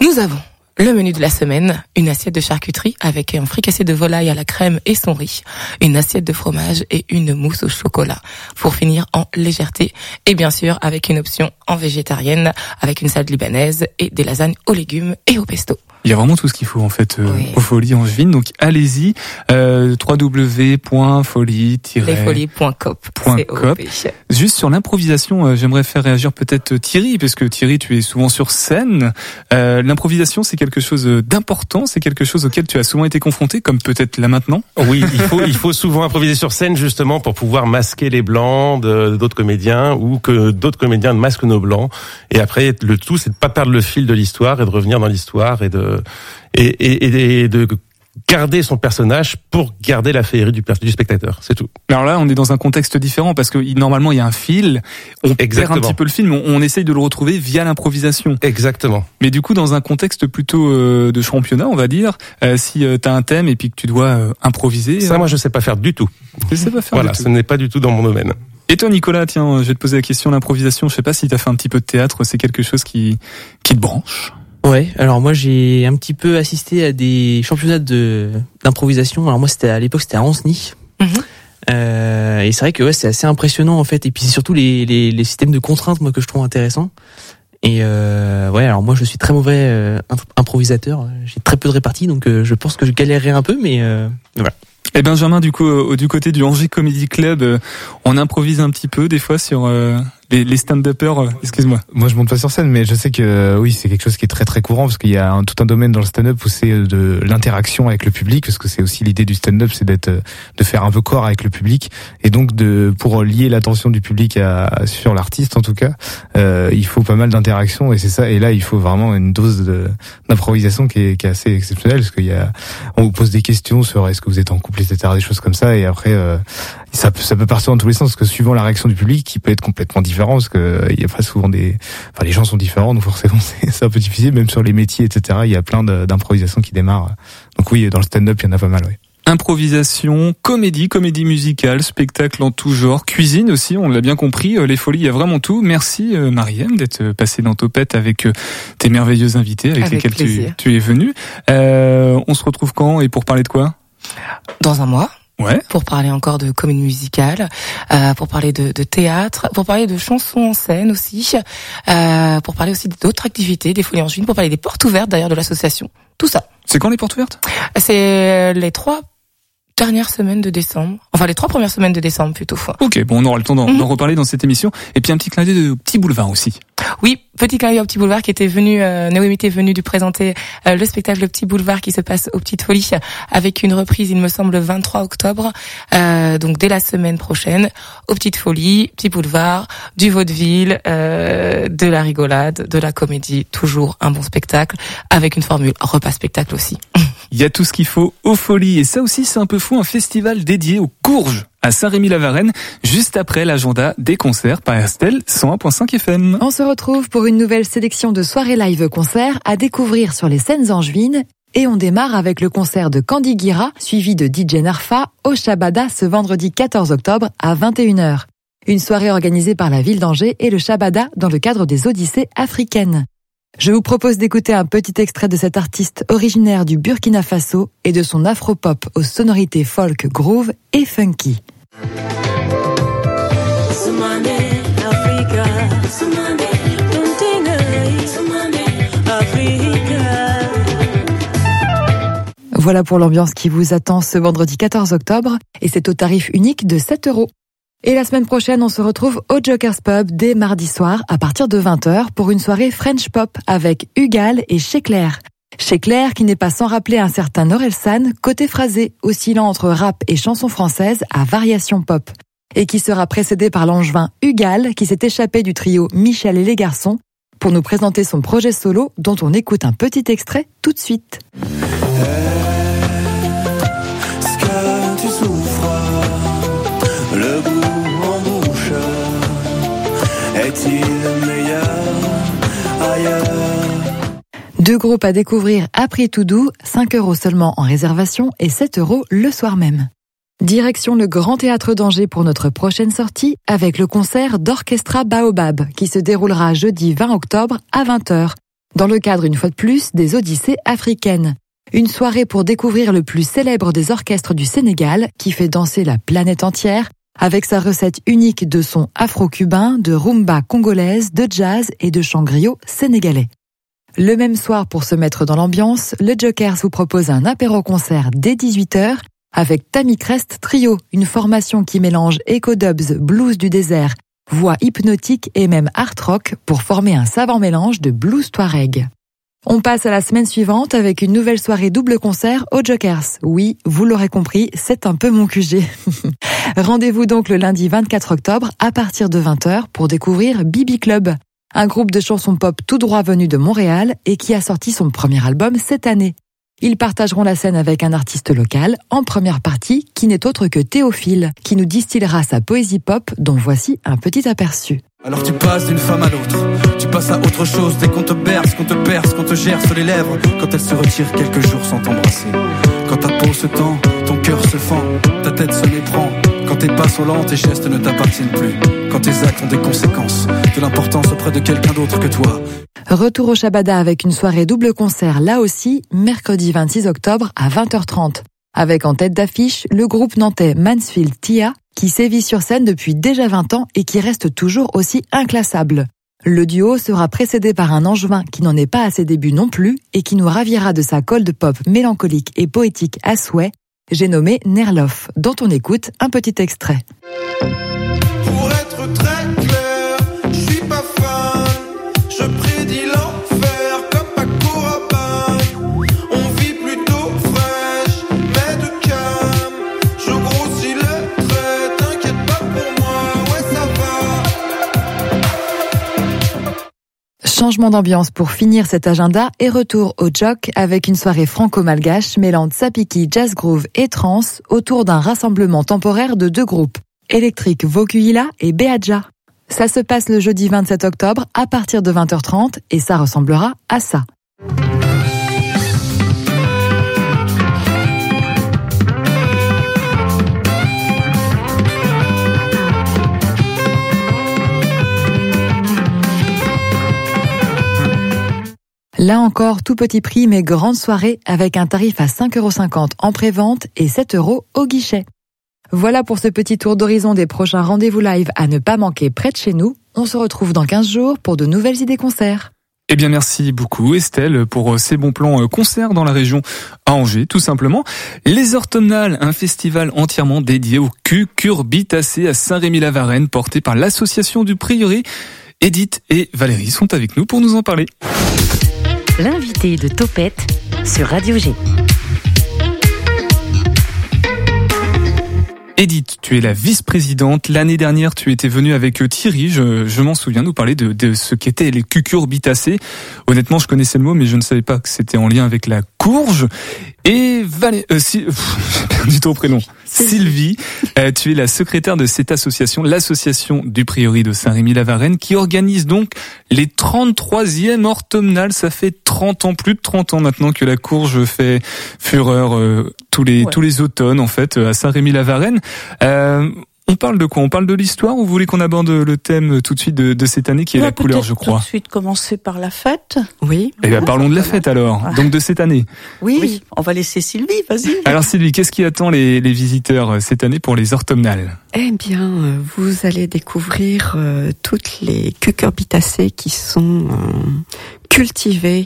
Nous avons le menu de la semaine, une assiette de charcuterie avec un fricassé de volaille à la crème et son riz, une assiette de fromage et une mousse au chocolat. Pour finir en légèreté et bien sûr avec une option en végétarienne avec une salade libanaise et des lasagnes aux légumes et au pesto. Il y a vraiment tout ce qu'il faut en fait euh, aux Folies Angevines. Donc allez-y, euh, www.folie- Lesfolies.cop. Cop. Juste sur l'improvisation, euh, j'aimerais faire réagir peut-être Thierry, parce que Thierry, tu es souvent sur scène. Euh, l'improvisation, c'est quelque chose d'important, c'est quelque chose auquel tu as souvent été confronté, comme peut-être là maintenant. Oui, il faut, il faut souvent improviser sur scène justement pour pouvoir masquer les blancs de- d'autres comédiens ou que d'autres comédiens masquent nos blancs. Et après, le tout, c'est de pas perdre le fil de l'histoire et de revenir dans l'histoire et de et, et, et de garder son personnage pour garder la féerie du, du spectateur. C'est tout. Alors là, on est dans un contexte différent parce que normalement il y a un fil, on perd un Exactement. petit peu le film, on, on essaye de le retrouver via l'improvisation. Exactement. Mais du coup, dans un contexte plutôt euh, de championnat, on va dire, euh, si tu as un thème et puis que tu dois euh, improviser. Ça, moi, je sais pas faire du tout. Je sais pas faire Voilà, du tout. ce n'est pas du tout dans mon domaine. Et toi, Nicolas, tiens, je vais te poser la question l'improvisation. Je sais pas si tu as fait un petit peu de théâtre, c'est quelque chose qui qui te branche? Ouais, alors moi j'ai un petit peu assisté à des championnats de d'improvisation. Alors moi c'était à l'époque c'était à Anceny. Euh, et c'est vrai que ouais, c'est assez impressionnant en fait. Et puis c'est surtout les, les, les systèmes de contraintes moi que je trouve intéressants. Et euh, ouais, alors moi je suis très mauvais euh, imp- improvisateur. J'ai très peu de répartie, donc euh, je pense que je galérerai un peu, mais euh, voilà. Et Benjamin, du coup, euh, du côté du Angers Comedy Club, euh, on improvise un petit peu des fois sur euh, les, stand-uppers. euh, Excuse-moi. Moi, je monte pas sur scène, mais je sais que euh, oui, c'est quelque chose qui est très très courant parce qu'il y a un- tout un domaine dans le stand-up où c'est euh, de l'interaction avec le public, parce que c'est aussi l'idée du stand-up, c'est d'être, de faire un peu corps avec le public, et donc de pour lier l'attention du public à, sur l'artiste en tout cas, euh, il faut pas mal d'interaction et c'est ça. Et là, il faut vraiment une dose d'improvisation qui est, qui est assez exceptionnelle parce qu'il y a, on vous pose des questions sur est-ce que vous êtes en couple, etc., des choses comme ça, et après. euh, ça peut, ça peut partir dans tous les sens parce que suivant la réaction du public, qui peut être complètement différent parce que il y a pas souvent des, enfin les gens sont différents donc forcément c'est un peu difficile même sur les métiers etc. Il y a plein d'improvisations qui démarrent. Donc oui, dans le stand-up il y en a pas mal. Oui. Improvisation, comédie, comédie musicale, spectacle en tout genre, cuisine aussi, on l'a bien compris, euh, les folies, il y a vraiment tout. Merci euh, Mariem d'être passée dans Topette avec euh, tes merveilleux invités avec, lesquels tu, tu, es venu. Euh, on se retrouve quand et pour parler de quoi? Dans un mois. Ouais. Pour parler encore de comédie musicale, euh, pour parler de, de, théâtre, pour parler de chansons en scène aussi, euh, pour parler aussi d'autres activités, des folies en juin, pour parler des portes ouvertes d'ailleurs de l'association. Tout ça. C'est quand les portes ouvertes? C'est les trois dernière semaine de décembre. Enfin, les trois premières semaines de décembre, plutôt. Ok, bon, on aura le temps d'en mhm. reparler dans cette émission. Et puis un petit clin d'œil de Petit Boulevard aussi. Oui, petit d'œil au Petit Boulevard qui était venu, euh, Noémie était venue de présenter euh, le spectacle Le Petit Boulevard qui se passe aux Petites Folies avec une reprise, il me semble, le 23 octobre. Euh, donc dès la semaine prochaine, aux Petites Folies, Petit Boulevard, du vaudeville, euh, de la rigolade, de la comédie, toujours un bon spectacle avec une formule repas spectacle aussi. Il y a tout ce qu'il faut aux folies. Et ça aussi, c'est un peu fou, un festival dédié aux courges à Saint-Rémy-la-Varenne, juste après l'agenda des concerts par Estelle 101.5 FM. On se retrouve pour une nouvelle sélection de soirées live concerts à découvrir sur les scènes angevines. Et on démarre avec le concert de Candy Guira, suivi de DJ Narfa au Shabada ce vendredi 14 octobre à 21h. Une soirée organisée par la ville d'Angers et le Shabada dans le cadre des Odyssées africaines. Je vous propose d'écouter un petit extrait de cet artiste originaire du Burkina Faso et de son afro-pop aux sonorités folk, groove et funky. Voilà pour l'ambiance qui vous attend ce vendredi 14 octobre et c'est au tarif unique de 7 euros. Et la semaine prochaine, on se retrouve au Joker's Pub dès mardi soir à partir de 20h pour une soirée French Pop avec Hugal et Chez. Chez Claire qui n'est pas sans rappeler un certain Orelsan, côté phrasé, oscillant entre rap et chanson française à variation pop. Et qui sera précédé par l'angevin Hugal qui s'est échappé du trio Michel et les garçons pour nous présenter son projet solo dont on écoute un petit extrait tout de suite. Deux groupes à découvrir à prix tout doux, 5 euros seulement en réservation et 7 euros le soir même. Direction le Grand Théâtre d'Angers pour notre prochaine sortie avec le concert d'Orchestra Baobab qui se déroulera jeudi 20 octobre à 20h dans le cadre une fois de plus des Odyssées africaines. Une soirée pour découvrir le plus célèbre des orchestres du Sénégal qui fait danser la planète entière avec sa recette unique de sons afro-cubains, de rumba congolaise, de jazz et de chant griot sénégalais. Le même soir, pour se mettre dans l'ambiance, le Jokers vous propose un apéro-concert dès 18h avec Tammy Crest Trio, une formation qui mélange eco-dubs, blues du désert, voix hypnotique et même art rock pour former un savant mélange de blues touareg. On passe à la semaine suivante avec une nouvelle soirée double concert au Jokers. Oui, vous l'aurez compris, c'est un peu mon QG. Rendez-vous donc le lundi 24 octobre à partir de 20h pour découvrir Bibi Club, un groupe de chansons pop tout droit venu de Montréal et qui a sorti son premier album cette année. Ils partageront la scène avec un artiste local en première partie qui n'est autre que Théophile, qui nous distillera sa poésie pop dont voici un petit aperçu. Alors tu passes d'une femme à l'autre, tu passes à autre chose dès qu'on te berce, qu'on te perce, qu'on te gère sur les lèvres, quand elle se retire quelques jours sans t'embrasser. Quand ta peau se tend, ton cœur se fend, ta tête se méprend. Quand tes pas sont lents, tes gestes ne t'appartiennent plus. Quand tes actes ont des conséquences, de l'importance auprès de quelqu'un d'autre que toi. Retour au Shabada avec une soirée double concert là aussi, mercredi 26 octobre à 20h30. Avec en tête d'affiche le groupe nantais Mansfield Tia qui sévit sur scène depuis déjà 20 ans et qui reste toujours aussi inclassable. Le duo sera précédé par un angevin qui n'en est pas à ses débuts non plus et qui nous ravira de sa cold pop mélancolique et poétique à souhait. J'ai nommé Nerloff, dont on écoute un petit extrait. Changement d'ambiance pour finir cet agenda et retour au Jock avec une soirée franco-malgache mêlant sapiki, jazz groove et trance autour d'un rassemblement temporaire de deux groupes. Électrique Vokuila et Beadja. Ça se passe le jeudi 27 octobre à partir de 20h30 et ça ressemblera à ça. Là encore, tout petit prix mais grande soirée avec un tarif à 5,50€ en pré-vente et 7 euros au guichet. Voilà pour ce petit tour d'horizon des prochains rendez-vous live à ne pas manquer près de chez nous. On se retrouve dans 15 jours pour de nouvelles idées concerts. Eh bien, merci beaucoup Estelle pour ces bons plans concerts dans la région à Angers, tout simplement. Les Orthomnales, un festival entièrement dédié au cucurbitacé à Saint-Rémy-la-Varenne, porté par l'association du Prieuré. Edith et Valérie sont avec nous pour nous en parler. L'invité de Topette sur Radio G. Edith, tu es la vice-présidente. L'année dernière, tu étais venue avec Thierry, je, je m'en souviens, nous parler de, de ce qu'étaient les cucurbitacées. Honnêtement, je connaissais le mot, mais je ne savais pas que c'était en lien avec la courge. Et Valé euh, si, j'ai perdu ton prénom. Sylvie, euh, tu es la secrétaire de cette association, l'association du Prieuré de Saint-Rémy-la-Varenne, qui organise donc les 33e orthomnales. Ça fait 30 ans, plus de 30 ans maintenant que la courge fait fureur euh, tous les tous les automnes en fait à Saint-Rémy-la-Varenne. Euh, on parle de quoi? On parle de l'histoire ou vous voulez qu'on aborde le thème tout de suite de, de cette année qui est la couleur, je crois? Tout de suite commencer par la fête. Oui. Eh bien, parlons de la fête alors. Donc de cette année. Oui, oui. on va laisser Sylvie, vas-y. Alors Sylvie, qu'est-ce qui attend les, les, visiteurs cette année pour les orthomnales? Eh bien, vous allez découvrir euh, toutes les cucurbitacées qui sont euh, cultivées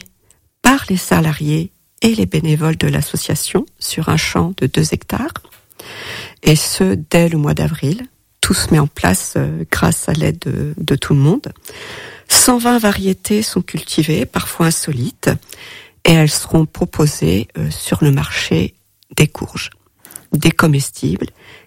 par les salariés et les bénévoles de l'association sur un champ de 2 hectares et ce dès le mois d'avril. Tout se met en place euh, grâce à l'aide de, de, tout le monde. 120 variétés sont cultivées, parfois insolites, et elles seront proposées euh, sur le marché des courges, des comestibles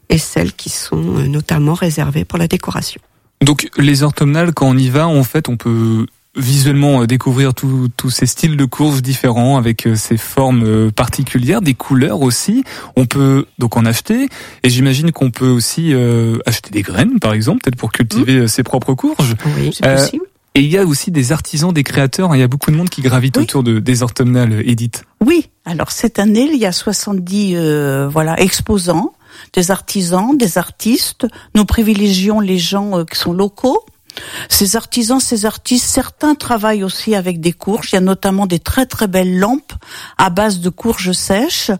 et celles qui sont euh, notamment réservées pour la décoration. Donc les orthomnales, quand on y va, en fait, on peut visuellement découvrir tous ces styles de courges différents avec ces formes particulières, des couleurs aussi. On peut donc en acheter et j'imagine qu'on peut aussi euh, acheter des graines par exemple, peut-être pour cultiver mmh. ses propres courges. Oui, c'est euh, possible. Et il y a aussi des artisans, des créateurs. Il y a beaucoup de monde qui gravite oui. autour de, des orthomnales, Edith. Oui. Alors cette année, il y a 70 euh, voilà exposants, des artisans, des artistes. Nous privilégions les gens euh, qui sont locaux. Ces artisans, ces artistes, certains travaillent aussi avec des courges. Il y a notamment des très très belles lampes à base de courges sèches.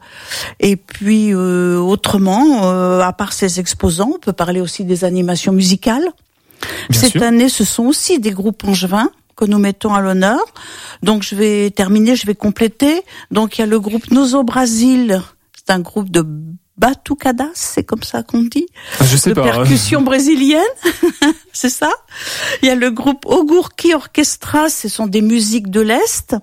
Et puis euh, autrement, euh, à part ces exposants, on peut parler aussi des animations musicales. Bien Cette sûr. année, ce sont aussi des groupes angevins que nous mettons à l'honneur. Donc je vais terminer, je vais compléter. Donc il y a le groupe Nozo Brasil. C'est un groupe de batucadas, c'est comme ça qu'on dit. Ah, je sais de pas. percussion brésilienne, c'est ça. Il y a le groupe Ogurki Orchestra, ce sont des musiques de l'Est.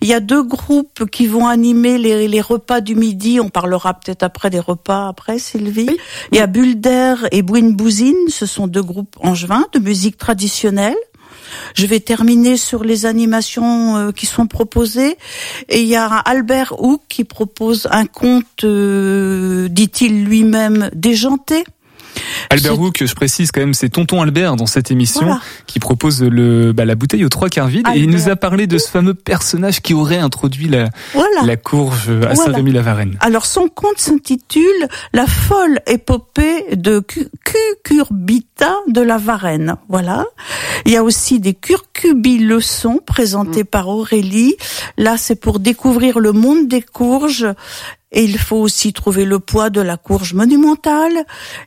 Il y a deux groupes qui vont animer les, les repas du midi. On parlera peut-être après des repas après, Sylvie. Oui. Il y a Bulder et Bouine Bouzine, ce sont deux groupes angevins de musique traditionnelle. Je vais terminer sur les animations euh, qui sont proposées. Et il y a Albert Hook qui propose un conte, euh, dit-il lui-même, déjanté. Albert Hook, je précise quand même, c'est Tonton Albert dans cette émission Voilà. qui propose le, bah, la bouteille aux trois quarts vide et il nous a parlé de ce fameux personnage qui aurait introduit la, Voilà. la courge à Voilà. Saint-Rémy-la-Varenne. Alors son conte s'intitule La folle épopée de Cu- Cucurbita de la Varenne. Voilà. Il y a aussi des curcubi leçons présentées par Aurélie. Là, c'est pour découvrir le monde des courges. Et il faut aussi trouver le poids de la courge monumentale.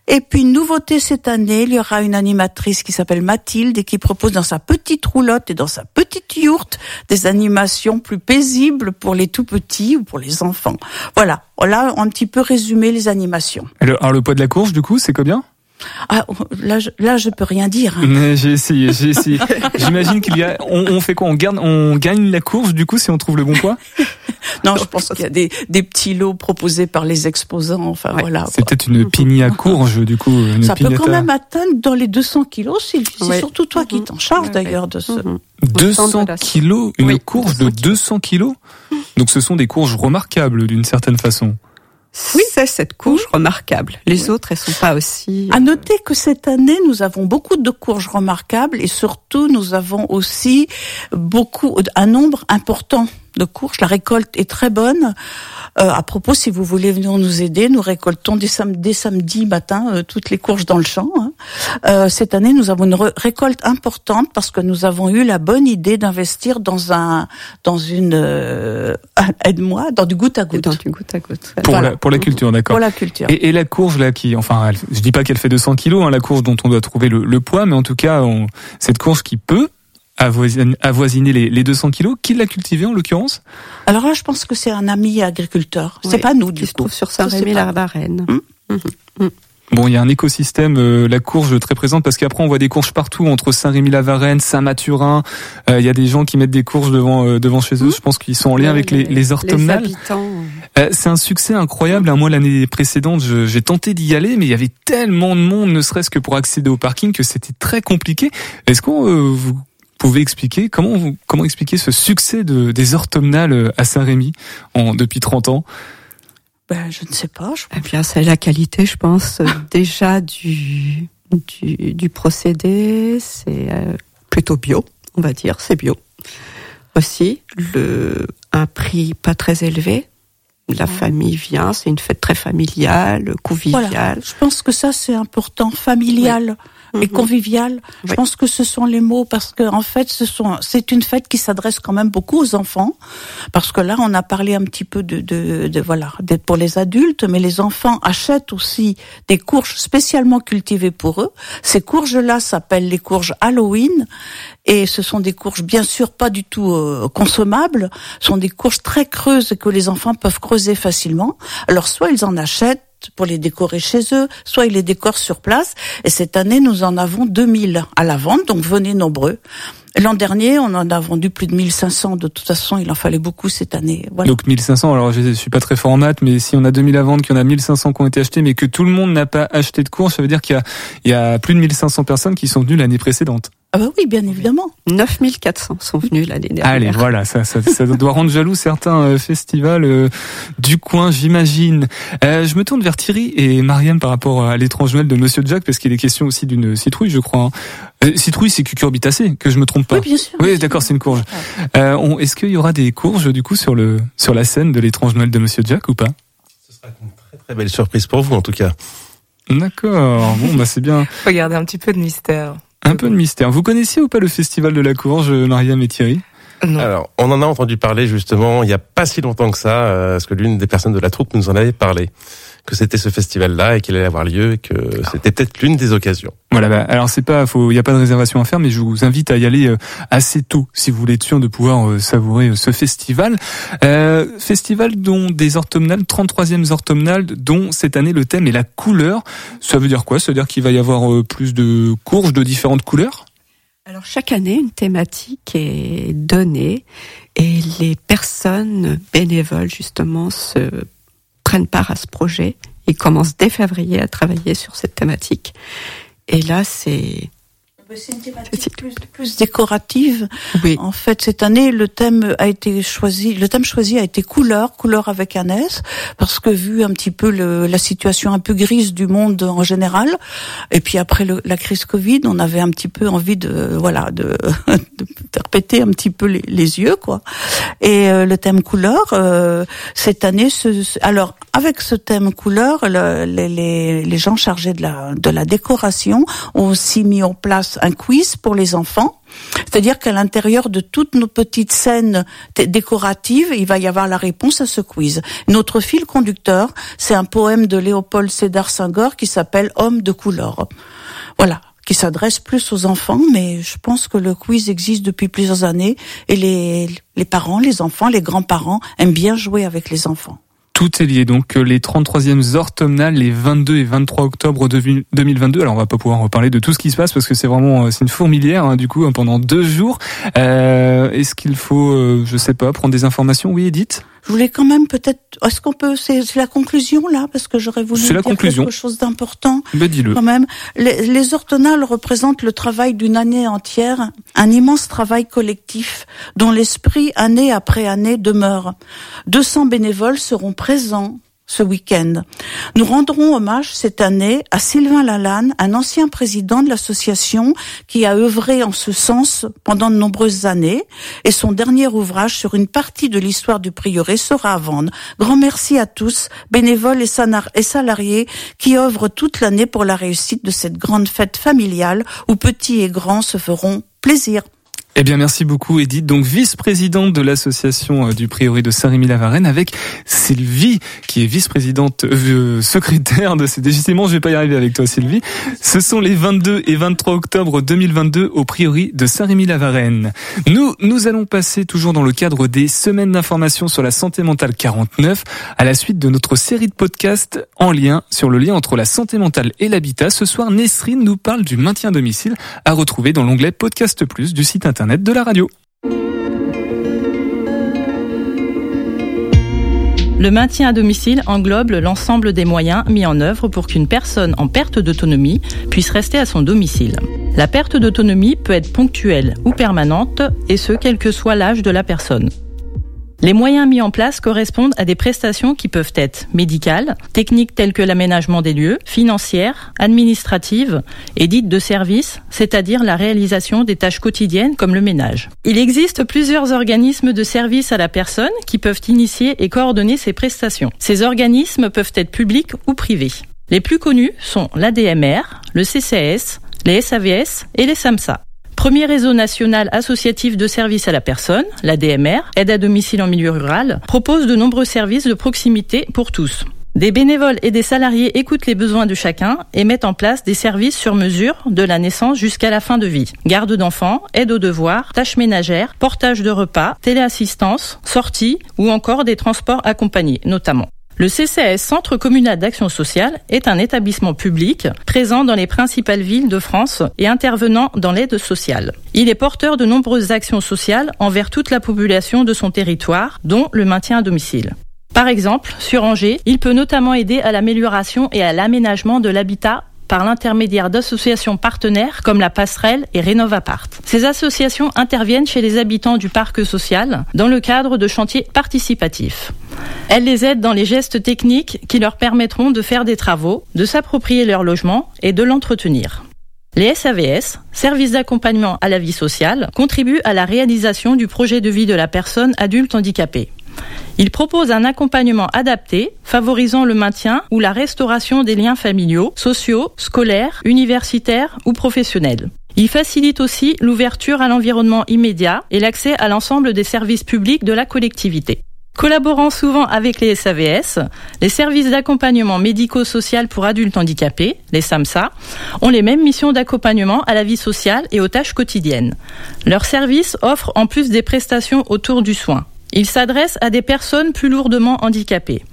Et puis, nouveauté cette année, il y aura une animatrice qui s'appelle Mathilde et qui propose dans sa petite roulotte et dans sa petite yourte des animations plus paisibles pour les tout petits ou pour les enfants. Voilà. Voilà un petit peu résumé les animations. Alors, alors, le poids de la courge, du coup, c'est combien? Ah, là, je, là, je peux rien dire. hein. Mais J'ai essayé, j'ai essayé. J'imagine qu'il y a, on, on fait quoi? On garde, on gagne la courge du coup si on trouve le bon poids? Non, je pense qu'il y a des, des petits lots proposés par les exposants. Enfin, voilà. C'est peut-être une pini à courge du coup. Une Ça peut quand même atteindre dans les 200 kilos. C'est Oui. surtout toi qui t'en charges d'ailleurs de ce. 200 kilos, une Oui, courge de 200 kilos. Donc ce sont des courges remarquables d'une certaine façon. c'est cette courge remarquable. Les autres, elles sont pas aussi. À noter que cette année, nous avons beaucoup de courges remarquables et surtout, nous avons aussi beaucoup, un nombre important de courges. La récolte est très bonne. Euh, à propos, si vous voulez venir nous aider, nous récoltons dès, sam dès samedi matin euh, toutes les courges dans le champ. Hein. Euh, cette année, nous avons une récolte importante parce que nous avons eu la bonne idée d'investir dans un, dans une, euh, aide-moi, dans du goutte à goutte. Dans du goutte à goutte. Pour, la, pour la culture, d'accord. Pour la culture. Et, et, la courge là, qui, enfin, elle, je dis pas qu'elle fait 200 kilos, hein, la courge dont on doit trouver le, le poids, mais en tout cas, on, cette courge qui peut avoisiner les, les 200 kilos. Qui l'a cultivé en l'occurrence? Alors là, je pense que c'est un ami agriculteur. C'est pas nous du qui coup. sur Saint-Rémy-la-Varenne. Hum hum, hum. Bon, il y a un écosystème, euh, la courge très présente, parce qu'après on voit des courges partout, entre Saint-Rémy-la-Varenne, Saint-Mathurin. Euh, il y a des gens qui mettent des courges devant euh, devant chez eux. Je pense qu'ils sont en lien avec les, les orthomnales. c'est un succès incroyable. Moi, l'année précédente, j'ai tenté d'y aller, mais il y avait tellement de monde, ne serait-ce que pour accéder au parking, que c'était très compliqué. Est-ce qu'on vous pouvez expliquer comment vous, comment expliquer ce succès de, des orthomnales à Saint-Rémy en depuis 30 ans? Ben, je ne sais pas. Je... Eh bien, c'est la qualité, je pense, déjà du, du, du procédé. C'est euh, plutôt bio, on va dire. C'est bio. Aussi, le, un prix pas très élevé. La famille vient, c'est une fête très familiale, conviviale. Voilà. Je pense que ça, c'est important, familial. Oui et convivial. Je pense que ce sont les mots parce que en fait, ce sont c'est une fête qui s'adresse quand même beaucoup aux enfants parce que là, on a parlé un petit peu de, de, de voilà pour les adultes, mais les enfants achètent aussi des courges spécialement cultivées pour eux. Ces courges-là s'appellent les courges Halloween et ce sont des courges bien sûr pas du tout euh, consommables, ce sont des courges très creuses que les enfants peuvent creuser facilement. Alors soit ils en achètent pour les décorer chez eux, soit ils les décorent sur place. Et cette année, nous en avons 2000 à la vente, donc venez nombreux. L'an dernier, on en a vendu plus de 1500. De toute façon, il en fallait beaucoup cette année. Voilà. Donc 1500. Alors je suis pas très fort en maths, mais si on a 2000 à vendre, qu'il y en a 1500 qui ont été achetés, mais que tout le monde n'a pas acheté de course, ça veut dire qu'il y y a plus de 1500 personnes qui sont venues l'année précédente. Ah bah oui, bien évidemment. 9400 sont venus l'année dernière. Allez, voilà, ça, ça, ça doit rendre jaloux certains euh, festivals euh, du coin, j'imagine. Euh, je me tourne vers Thierry et Mariam par rapport à l'étrange Noël de Monsieur Jack, parce qu'il est question aussi d'une citrouille, je crois. Hein. Euh, citrouille, c'est cucurbitacée, que je me trompe pas. Oui, bien sûr. Oui, d'accord, c'est une courge. Euh, Est-ce qu'il y aura des courges du coup sur le sur la scène de l'étrange Noël de Monsieur Jack ou pas? Ce sera une très très belle surprise pour vous en tout cas. D'accord. Bon, bah c'est bien. Faut garder un petit peu de mystère. Un peu de mystère. Vous connaissiez ou pas le festival de la courge, Mariam et Thierry non. Alors, on en a entendu parler justement il n'y a pas si longtemps que ça, euh, parce que l'une des personnes de la troupe nous en avait parlé que c'était ce festival-là et qu'il allait avoir lieu et que c'était peut-être l'une des occasions. Voilà, bah, alors c'est pas, il n'y a pas de réservation à faire, mais je vous invite à y aller euh, assez tôt si vous voulez être sûr de pouvoir euh, savourer ce festival. Euh, festival dont des orthomnales, 33e orthomnale, dont cette année le thème est la couleur. Ça veut dire quoi? Ça veut dire qu'il va y avoir plus de courges de différentes couleurs? Alors chaque année, une thématique est donnée et les personnes bénévoles justement se prennent part à ce projet. Ils commencent dès février à travailler sur cette thématique. Et là, c'est c'est une thématique plus, plus, décorative. Oui. En fait, cette année, le thème a été choisi. Le thème choisi a été couleur, couleur avec un S, parce que vu un petit peu le, la situation un peu grise du monde en général, et puis après le, la crise Covid, on avait un petit peu envie de, voilà, de, de faire péter un petit peu les, les yeux, quoi. Et euh, le thème couleur, euh, cette année, ce, alors avec ce thème couleur, le, les, les, les gens chargés de la, de la décoration ont aussi mis en place un quiz pour les enfants. C'est-à-dire qu'à l'intérieur de toutes nos petites scènes décoratives, il va y avoir la réponse à ce quiz. Notre fil conducteur, c'est un poème de Léopold Sédar Senghor qui s'appelle Homme de couleur. Voilà qui s'adresse plus aux enfants, mais je pense que le quiz existe depuis plusieurs années et les, les parents, les enfants, les grands-parents aiment bien jouer avec les enfants. Tout est lié. Donc euh, les 33e orthomnales, les 22 et 23 octobre 2022. Alors on va pas pouvoir reparler de tout ce qui se passe parce que c'est vraiment euh, c'est une fourmilière hein, du coup hein, pendant deux jours. Euh, Est-ce qu'il faut, euh, je sais pas, prendre des informations Oui, Edith? Je voulais quand même peut-être. Est-ce qu'on peut C'est la conclusion là parce que j'aurais voulu dire la conclusion. quelque chose d'important. Ben dis-le. Quand même, les, les orthonales représentent le travail d'une année entière, un immense travail collectif dont l'esprit année après année demeure. 200 bénévoles seront présents ce week-end. Nous rendrons hommage cette année à Sylvain Lalanne, un ancien président de l'association qui a œuvré en ce sens pendant de nombreuses années et son dernier ouvrage sur une partie de l'histoire du prieuré sera à vendre. Grand merci à tous, bénévoles et salariés qui œuvrent toute l'année pour la réussite de cette grande fête familiale où petits et grands se feront plaisir. Eh bien, merci beaucoup, Edith. Donc, vice-présidente de l'association euh, du Prieuré de Saint-Rémy-la-Varenne avec Sylvie, qui est vice-présidente, euh, secrétaire de ces décidément, je vais pas y arriver avec toi, Sylvie. Ce sont les 22 et 23 octobre 2022 au Prieuré de Saint-Rémy-la-Varenne. Nous, nous allons passer toujours dans le cadre des semaines d'information sur la santé mentale 49 à la suite de notre série de podcasts en lien sur le lien entre la santé mentale et l'habitat. Ce soir, Nesrine nous parle du maintien domicile à retrouver dans l'onglet Podcast Plus du site internet Le maintien à domicile englobe l'ensemble des moyens mis en œuvre pour qu'une personne en perte d'autonomie puisse rester à son domicile. La perte d'autonomie peut être ponctuelle ou permanente, et ce, quel que soit l'âge de la personne. Les moyens mis en place correspondent à des prestations qui peuvent être médicales, techniques telles que l'aménagement des lieux, financières, administratives et dites de service, c'est-à-dire la réalisation des tâches quotidiennes comme le ménage. Il existe plusieurs organismes de service à la personne qui peuvent initier et coordonner ces prestations. Ces organismes peuvent être publics ou privés. Les plus connus sont l'ADMR, le CCS, les SAVS et les SAMSA. Premier réseau national associatif de services à la personne, la DMR, aide à domicile en milieu rural, propose de nombreux services de proximité pour tous. Des bénévoles et des salariés écoutent les besoins de chacun et mettent en place des services sur mesure de la naissance jusqu'à la fin de vie. Garde d'enfants, aide aux devoirs, tâches ménagères, portage de repas, téléassistance, sorties ou encore des transports accompagnés notamment. Le CCAS, Centre communal d'action sociale, est un établissement public présent dans les principales villes de France et intervenant dans l'aide sociale. Il est porteur de nombreuses actions sociales envers toute la population de son territoire, dont le maintien à domicile. Par exemple, sur Angers, il peut notamment aider à l'amélioration et à l'aménagement de l'habitat par l'intermédiaire d'associations partenaires comme la Passerelle et Rénovapart. Ces associations interviennent chez les habitants du parc social dans le cadre de chantiers participatifs. Elles les aident dans les gestes techniques qui leur permettront de faire des travaux, de s'approprier leur logement et de l'entretenir. Les SAVS, services d'accompagnement à la vie sociale, contribuent à la réalisation du projet de vie de la personne adulte handicapée. Il propose un accompagnement adapté, favorisant le maintien ou la restauration des liens familiaux, sociaux, scolaires, universitaires ou professionnels. Il facilite aussi l'ouverture à l'environnement immédiat et l'accès à l'ensemble des services publics de la collectivité. Collaborant souvent avec les SAVS, les services d'accompagnement médico-social pour adultes handicapés, les SAMSA, ont les mêmes missions d'accompagnement à la vie sociale et aux tâches quotidiennes. Leurs services offrent en plus des prestations autour du soin. Il s'adresse à des personnes plus lourdement handicapées.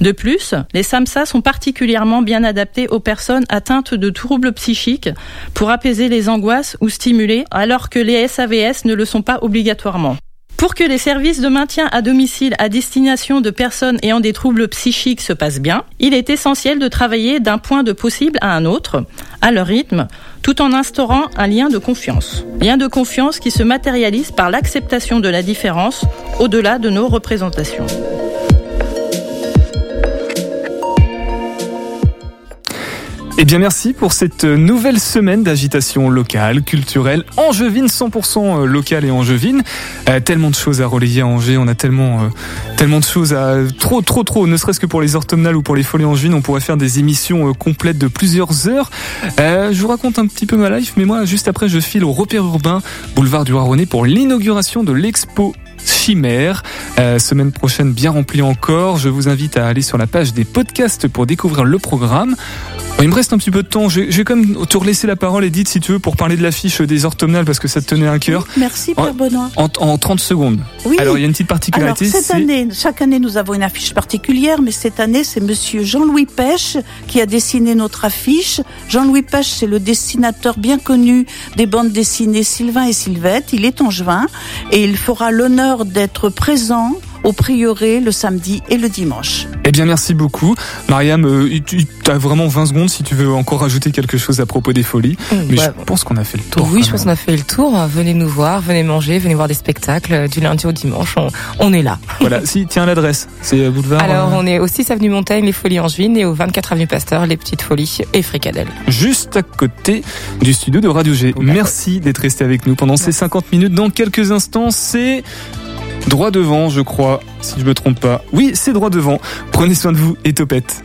De plus, les SAMSA sont particulièrement bien adaptés aux personnes atteintes de troubles psychiques pour apaiser les angoisses ou stimuler, alors que les SAVS ne le sont pas obligatoirement. Pour que les services de maintien à domicile à destination de personnes ayant des troubles psychiques se passent bien, il est essentiel de travailler d'un point de possible à un autre, à leur rythme, tout en instaurant un lien de confiance. Lien de confiance qui se matérialise par l'acceptation de la différence au-delà de nos représentations. Eh bien merci pour cette nouvelle semaine d'agitation locale, culturelle, angevine, 100% euh, locale et angevine. Euh, tellement de choses à relayer à Angers, on a tellement euh, tellement de choses à trop trop trop, ne serait-ce que pour les orthomnales ou pour les folies angevines, on pourrait faire des émissions complètes de plusieurs heures. je vous raconte un petit peu ma life, mais moi juste après je file au repère urbain, boulevard du Roi pour l'inauguration de l'expo Chimère. semaine prochaine bien remplie encore. Je vous invite à aller sur la page des podcasts pour découvrir le programme. Il me reste un petit peu de temps. Je vais quand même te relaisser la parole, Edith, si tu veux, pour parler de l'affiche des orthomnales, parce que ça te tenait à cœur. Merci, Père Benoît. En, en, 30 secondes. Oui. Alors, il y a une petite particularité. Alors, cette année, chaque année, nous avons une affiche particulière, mais cette année, c'est monsieur Jean-Louis Pêche qui a dessiné notre affiche. Jean-Louis Pêche, c'est le dessinateur bien connu des bandes dessinées Sylvain et Sylvette. Il est angevin et il fera l'honneur d'être présent au prieuré le samedi et le dimanche. Eh bien, merci beaucoup. Mariam, euh, tu as vraiment 20 secondes si tu veux encore rajouter quelque chose à propos des folies. Mais ouais. je pense qu'on a fait le tour. Oui, je pense qu'on a fait le tour. Venez nous voir, venez manger, venez voir des spectacles euh, du lundi au dimanche. On, on est là. Voilà, si, tiens l'adresse. C'est euh, boulevard. Alors, euh, on est au 6 avenue Montaigne, les Folies Angevines, et au 24 avenue Pasteur, les Petites Folies et Fricadelle. juste à côté du studio de Radio G. Merci d'être resté avec nous pendant ces 50 minutes. Dans quelques instants, c'est droit devant, je crois, si je me trompe pas. Oui, c'est droit devant. Prenez soin de vous et topette.